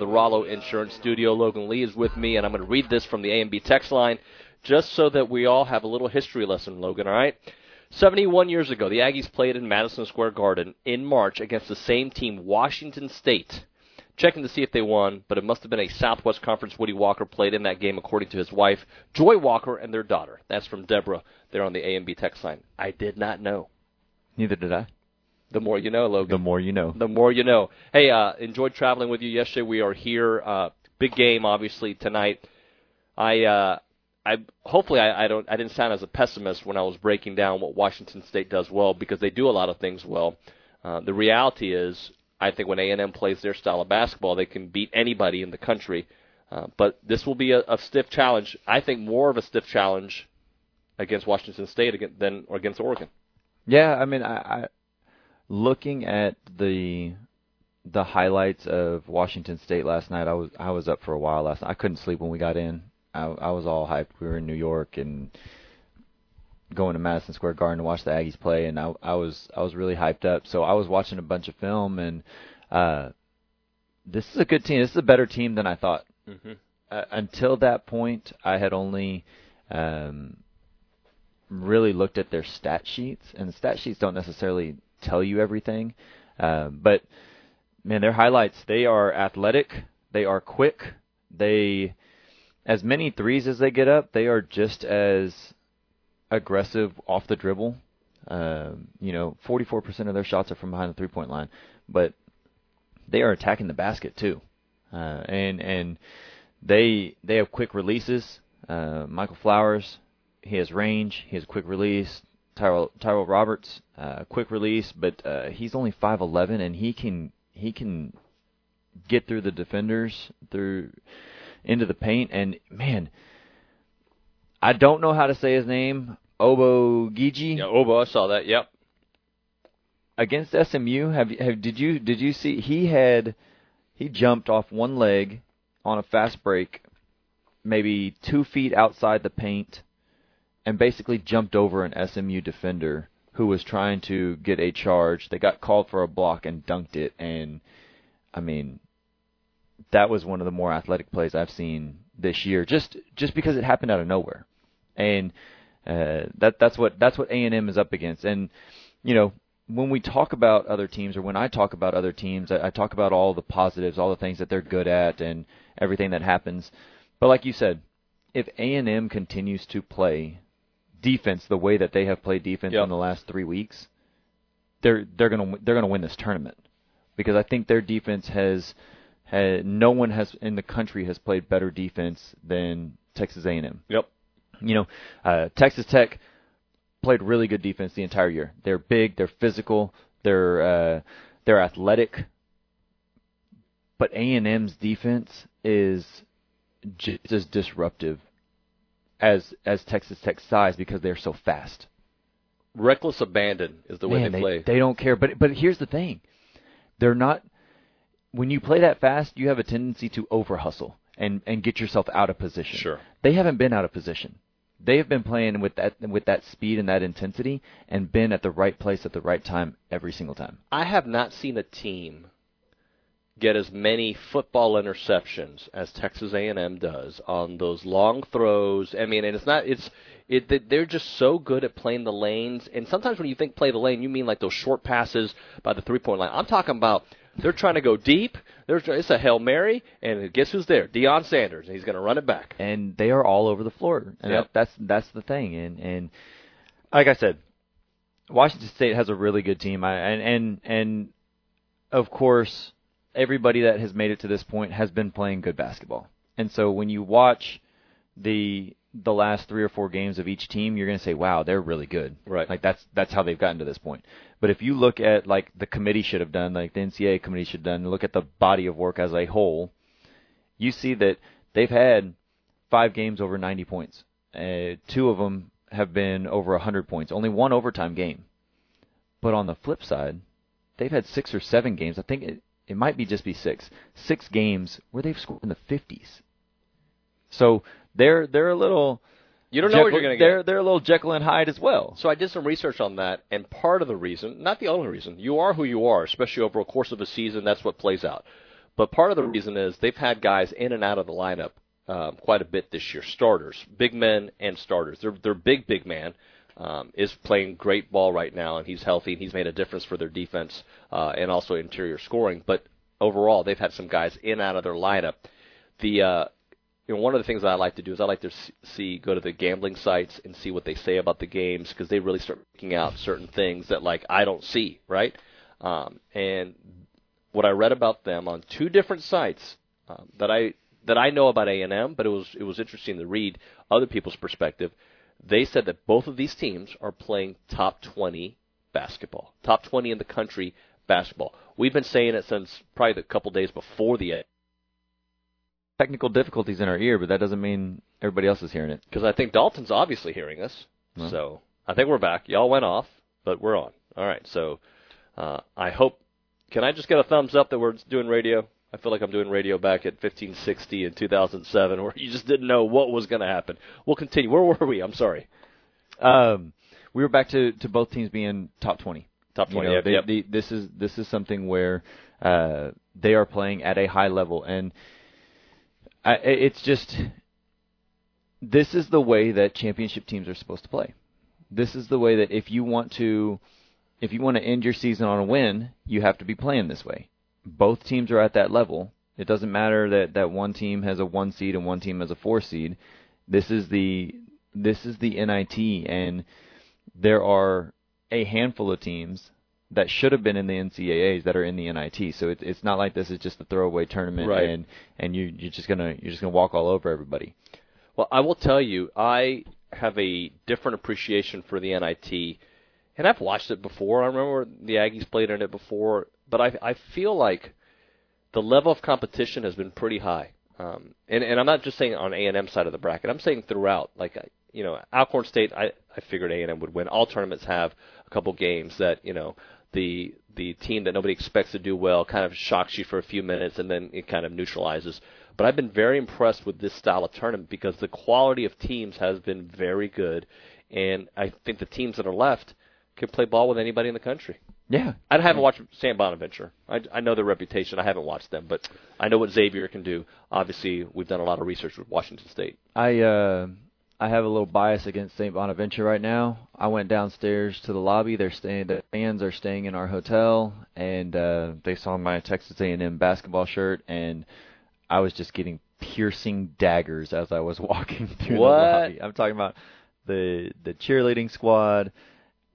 the Rollo Insurance Studio. Logan Lee is with me, and I'm going to read this from the A&B text line just so that we all have a little history lesson, Logan, all right? 71 years ago, the Aggies played in Madison Square Garden in March against the same team, Washington State. Checking to see if they won, but it must have been a Southwest Conference Woody Walker played in that game, according to his wife, Joy Walker, and their daughter. That's from Deborah there on the A&B text line. I did not know. Neither did I. The more you know, Logan. The more you know. The more you know. Hey, uh, enjoyed traveling with you yesterday. We are here. Uh, big game, obviously tonight. I, uh, I hopefully I, I don't I didn't sound as a pessimist when I was breaking down what Washington State does well because they do a lot of things well. Uh, the reality is, I think when A and M plays their style of basketball, they can beat anybody in the country. Uh, but this will be a, a stiff challenge. I think more of a stiff challenge against Washington State against, than or against Oregon. Yeah, I mean, I, I looking at the the highlights of Washington State last night. I was I was up for a while last night. I couldn't sleep when we got in. I, I was all hyped. We were in New York and going to Madison Square Garden to watch the Aggies play, and I, I was I was really hyped up. So I was watching a bunch of film, and uh, this is a good team. This is a better team than I thought. Mm-hmm. Uh, until that point, I had only um, really looked at their stat sheets, and the stat sheets don't necessarily tell you everything. Uh, but man, their highlights they are athletic, they are quick, they as many threes as they get up, they are just as aggressive off the dribble. Um, you know, 44% of their shots are from behind the three-point line, but they are attacking the basket too, uh, and and they they have quick releases. Uh, Michael Flowers, he has range, he has quick release. Tyrell, Tyrell Roberts, uh, quick release, but uh, he's only 5'11 and he can he can get through the defenders through into the paint. And man, I don't know how to say his name. Obo Gigi. Yeah, Obo, I saw that. Yep. Against SMU, have have did you did you see he had he jumped off one leg on a fast break, maybe two feet outside the paint, and basically jumped over an SMU defender who was trying to get a charge. They got called for a block and dunked it, and I mean, that was one of the more athletic plays I've seen this year. Just just because it happened out of nowhere, and uh, that that's what that's what A and M is up against. And you know, when we talk about other teams, or when I talk about other teams, I, I talk about all the positives, all the things that they're good at, and everything that happens. But like you said, if A and M continues to play defense the way that they have played defense Yep. in the last three weeks, they're they're gonna they're gonna win this tournament because I think their defense has, has no one has in the country has played better defense than Texas A&M. Yep. You know, uh, Texas Tech played really good defense the entire year. They're big, they're physical, they're uh, they're athletic, but A&M's defense is just as disruptive as as Texas Tech's size because they're so fast. Reckless abandon is the way Man, they play. They don't care. But but here's the thing, they're not. When you play that fast, you have a tendency to over hustle and and get yourself out of position. Sure. They haven't been out of position. They have been playing with that with that speed and that intensity and been at the right place at the right time every single time. I have not seen a team get as many football interceptions as Texas A&M does on those long throws. I mean, and it's not it's it they- they're just so good at playing the lanes. And sometimes when you think play the lane, you mean like those short passes by the three-point line. I'm talking about they're trying to go deep. There's it's a hail mary, and guess who's there? Deion Sanders, and he's going to run it back. and they are all over the floor. And Yep. that's that's the thing. And and like I said, Washington State has a really good team. I, and and and of course, everybody that has made it to this point has been playing good basketball. And so when you watch the the last three or four games of each team, you're going to say, "Wow, they're really good." Right. Like that's that's how they've gotten to this point. But if you look at like the committee should have done, like the NCAA committee should have done, look at the body of work as a whole, you see that they've had five games over 90 points. Uh, two of them have been over 100 points. Only one overtime game. But on the flip side, they've had six or seven games. I think it, it might be just be six. Six games where they've scored in the 50s. So they're they're a little. You don't know what you're going to get. They're they're a little Jekyll and Hyde as well. So I did some research on that, and part of the reason, not the only reason, you are who you are, especially over a course of a season. That's what plays out. but part of the reason is they've had guys in and out of the lineup um, quite a bit this year, starters, big men and starters. They're they're big big man um, is playing great ball right now, and he's healthy and he's made a difference for their defense uh, and also interior scoring. But overall, they've had some guys in and out of their lineup. The uh, you know, one of the things that I like to do is I like to see go to the gambling sites and see what they say about the games because they really start picking out certain things that like I don't see, right? Um, and what I read about them on two different sites um, that I that I know about A and M, but it was it was interesting to read other people's perspective. They said that both of these teams are playing top 20 basketball, top 20 in the country basketball. We've been saying it since probably the couple days before the technical difficulties in our ear, but that doesn't mean everybody else is hearing it. Because I think Dalton's obviously hearing us. Well. So I think we're back. Y'all went off, but we're on. All right. So uh, I hope. Can I just get a thumbs up that we're doing radio? I feel like I'm doing radio back at 1560 in 2007, where you just didn't know what was going to happen. We'll continue. Where were we? I'm sorry. Um, we were back to, to both teams being top 20. Top 20. You know, yep, they, yep. They, this is this is something where uh, they are playing at a high level, and I, it's just this is the way that championship teams are supposed to play. This is the way that if you want to if you want to end your season on a win, you have to be playing this way. Both teams are at that level. It doesn't matter that that one team has a 1 seed and one team has a 4 seed. This is the this is the NIT and there are a handful of teams that should have been in the NCAAs that are in the NIT. So it's it's not like this is just a throwaway tournament right. and and you you're just gonna you're just gonna walk all over everybody. Well, I will tell you, I have a different appreciation for the NIT, and I've watched it before. I remember the Aggies played in it before, but I I feel like the level of competition has been pretty high. Um, and and I'm not just saying on A and M side of the bracket. I'm saying throughout. Like you know, Alcorn State, I I figured A and M would win. All tournaments have a couple games that you know the the team that nobody expects to do well kind of shocks you for a few minutes and then it kind of neutralizes. But I've been very impressed with this style of tournament because the quality of teams has been very good, and I think the teams that are left can play ball with anybody in the country. Yeah, I haven't watched St. Bonaventure. I, I know their reputation. I haven't watched them, but I know what Xavier can do. Obviously, we've done a lot of research with Washington State. I uh, I have a little bias against St. Bonaventure right now. I went downstairs to the lobby. They're staying. The fans are staying in our hotel, and uh, they saw my Texas A&M basketball shirt, and I was just getting piercing daggers as I was walking through what? the lobby. I'm talking about the the cheerleading squad.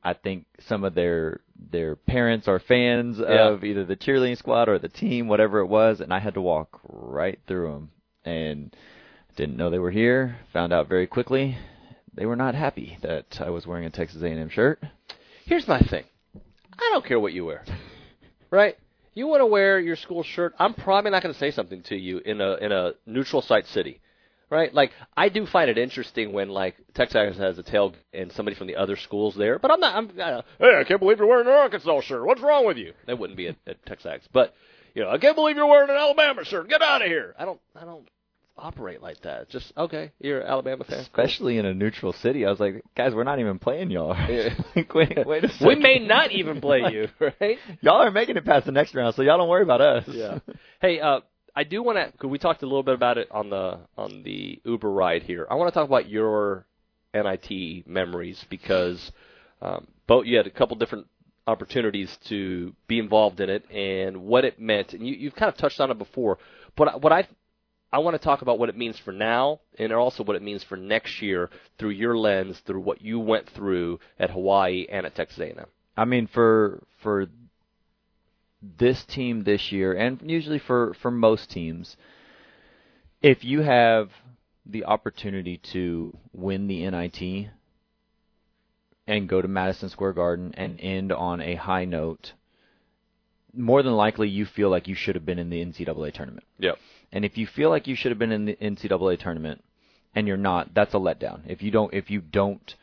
I think some of their their parents are fans yeah. of either the cheerleading squad or the team, whatever it was, and I had to walk right through them and didn't know they were here. Found out very quickly they were not happy that I was wearing a Texas A&M shirt. Here's my thing. I don't care what you wear. right? You want to wear your school shirt, I'm probably not going to say something to you in a in a neutral site city. Right? Like I do find it interesting when like Texas has a tail and somebody from the other schools there, but I'm not I'm uh, hey, I can't believe you're wearing an Arkansas shirt. What's wrong with you? That wouldn't be at, at Texas. But you know, I can't believe you're wearing an Alabama shirt. Get out of here. I don't I don't operate like that. It's just okay, you're an Alabama fan. Especially in a neutral city. I was like, guys, we're not even playing y'all. like, wait, wait a second. We may not even play you, right? y'all are making it past the next round, so y'all don't worry about us. Yeah. Hey, uh, I do want to. We talked a little bit about it on the on the Uber ride here. I want to talk about your NIT memories because um, both you had a couple different opportunities to be involved in it and what it meant. And you, you've kind of touched on it before, but what I I want to talk about what it means for now and also what it means for next year through your lens, through what you went through at Hawaii and at Texas A&M. I mean, for for this team this year, and usually for for most teams, if you have the opportunity to win the NIT and go to Madison Square Garden and end on a high note, more than likely you feel like you should have been in the NCAA tournament. Yep. And if you feel like you should have been in the NCAA tournament and you're not, that's a letdown. If you don't if you don't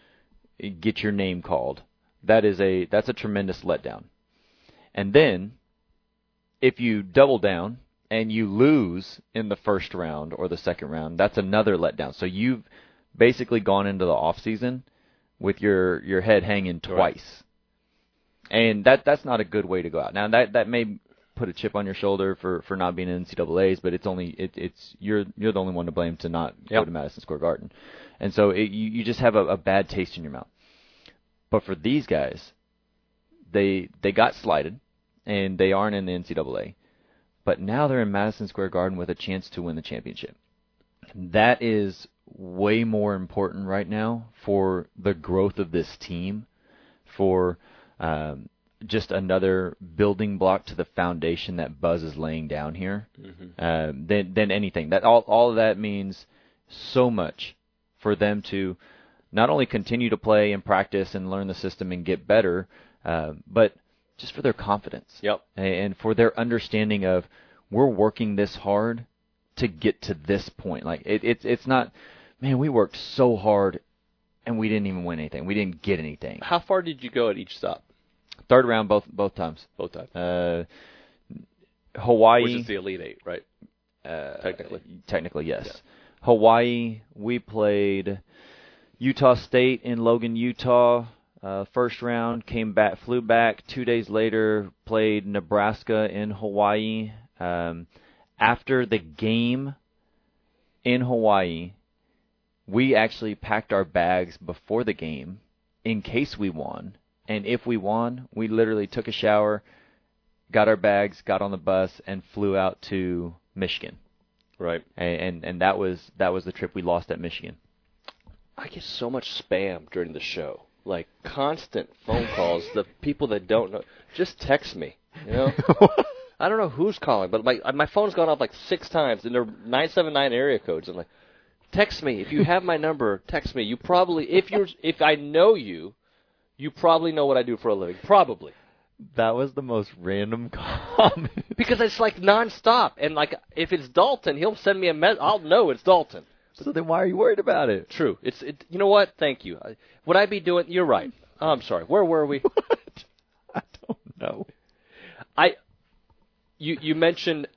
get your name called, that is a that's a tremendous letdown. And then if you double down and you lose in the first round or the second round, that's another letdown. So you've basically gone into the off season with your your head hanging twice. Right. And that that's not a good way to go out. Now that that may put a chip on your shoulder for for not being in NCAA's, but it's only it, it's you're you're the only one to blame to not Yep. go to Madison Square Garden, and so it, you you just have a, a bad taste in your mouth. But for these guys, they they got slighted, and they aren't in the NCAA, but now they're in Madison Square Garden with a chance to win the championship. That is way more important right now for the growth of this team, for um, just another building block to the foundation that Buzz is laying down here, um, than than anything. That all all of that means so much for them to not only continue to play and practice and learn the system and get better, uh, but just for their confidence Yep. and for their understanding of we're working this hard to get to this point. Like it, it's it's not, man, we worked so hard and we didn't even win anything. We didn't get anything. How far did you go at each stop? Third round both both times. Both times. Uh, Hawaii, Which is the Elite Eight, right? uh, technically. technically yes. Hawaii, we played Utah State in Logan, Utah. Uh, first round, came back, flew back. Two days later, played Nebraska in Hawaii. Um, after the game in Hawaii, we actually packed our bags before the game in case we won. And if we won, we literally took a shower, got our bags, got on the bus, and flew out to Michigan. Right. And and, and that was that was the trip we lost at Michigan. I get so much spam during the show, like constant phone calls. the people that don't know, just text me. You know, I don't know who's calling, but my my phone's gone off like six times, and they're nine seven nine area codes. I'm like, text me if you have my number. Text me. You probably if you're if I know you, you probably know what I do for a living. Probably That was the most random comment. because it's like nonstop, and like if it's Dalton, he'll send me a message. I'll know it's Dalton. So then why are you worried about it? True. It's it. You know what? Thank you. I- Would I be doing? You're right. Oh, I'm sorry. Where were we? I don't know. I. You you mentioned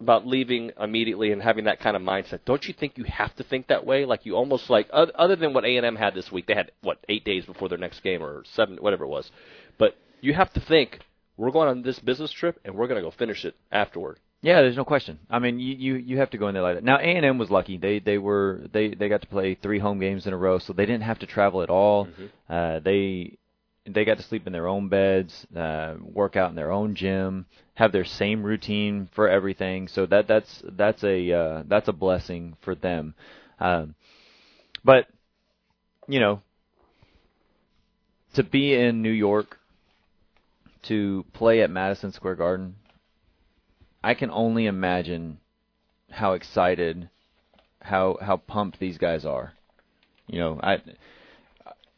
about leaving immediately and having that kind of mindset. Don't you think you have to think that way? Like you almost like other than what A and M had this week, they had what eight days before their next game or seven, whatever it was. But you have to think we're going on this business trip and we're going to go finish it afterward. Yeah, there's no question. I mean, you you, you have to go in there like that. Now A and M was lucky. They they were they they got to play three home games in a row, so they didn't have to travel at all. Uh, they they got to sleep in their own beds, uh, work out in their own gym, have their same routine for everything. So that that's that's a uh, that's a blessing for them. Um, but you know, to be in New York, to play at Madison Square Garden, I can only imagine how excited, how how pumped these guys are. You know, I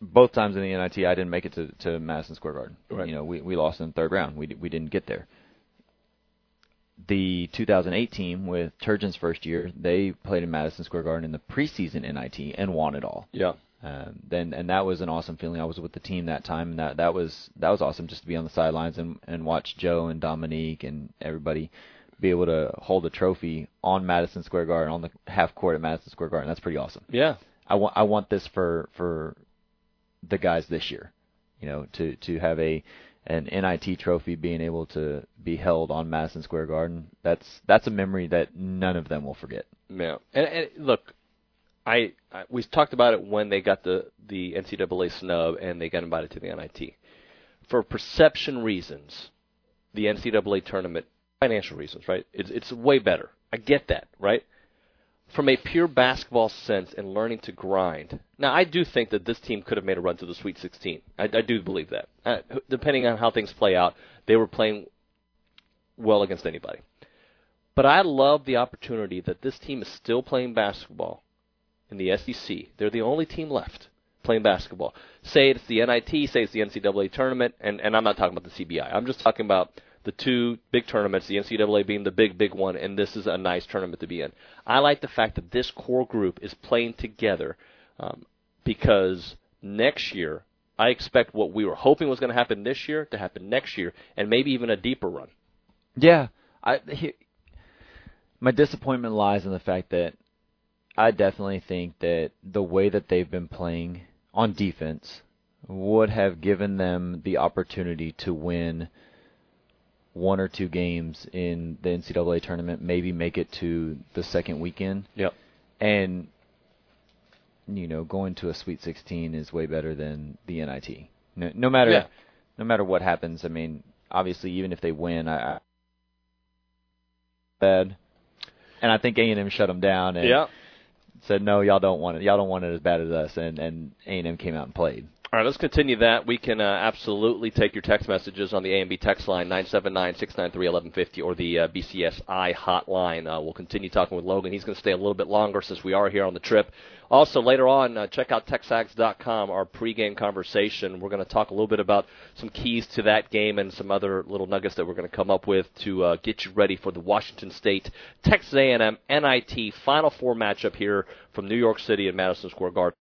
both times in the NIT I didn't make it to, to Madison Square Garden. Right. You know, we we lost in the third round. We we didn't get there. The 2008 team with Turgeon's first year, they played in Madison Square Garden in the preseason NIT and won it all. Yeah. Um, then and that was an awesome feeling. I was with the team that time, and that that was that was awesome just to be on the sidelines and and watch Joe and Dominique and everybody be able to hold a trophy on Madison Square Garden on the half court at Madison Square Garden. That's pretty awesome. Yeah. I want I want this for for the guys this year. You know, to to have a an NIT trophy being able to be held on Madison Square Garden. That's that's a memory that none of them will forget. Yeah, and, and look, I, I we talked about it when they got the the NCAA snub and they got invited to the NIT. For perception reasons, the NCAA tournament, financial reasons, right? It's it's way better. I get that, right? From a pure basketball sense and learning to grind. Now, I do think that this team could have made a run to the Sweet 16. I, I do believe that. Uh, depending on how things play out, they were playing well against anybody. But I love the opportunity that this team is still playing basketball in the SEC. They're the only team left playing basketball. Say it's the NIT, say it's the NCAA tournament, and, and I'm not talking about the CBI. I'm just talking about the two big tournaments, the NCAA being the big, big one, and this is a nice tournament to be in. I like the fact that this core group is playing together um, because next year, I expect what we were hoping was going to happen this year to happen next year, and maybe even a deeper run. Yeah, I he, my disappointment lies in the fact that I definitely think that the way that they've been playing on defense would have given them the opportunity to win one or two games in the NCAA tournament, maybe make it to the second weekend. Yep. And you know, going to a Sweet 16 is way better than the NIT. No, no matter Yeah. no matter what happens. I mean, obviously, even if they win, I, I bad. And I think A and M shut them down and Yeah. Said, "No, y'all don't want it. Y'all don't want it as bad as us." And and A and M came out and played. All right, let's continue that. We can uh, absolutely take your text messages on the A&B text line, 979-693-1150, or the uh, BCSI hotline. Uh, we'll continue talking with Logan. He's going to stay a little bit longer since we are here on the trip. Also, later on, uh, check out TexAgs.com, our pregame conversation. We're going to talk a little bit about some keys to that game and some other little nuggets that we're going to come up with to uh, get you ready for the Washington State Texas A&M NIT Final Four matchup here from New York City and Madison Square Garden.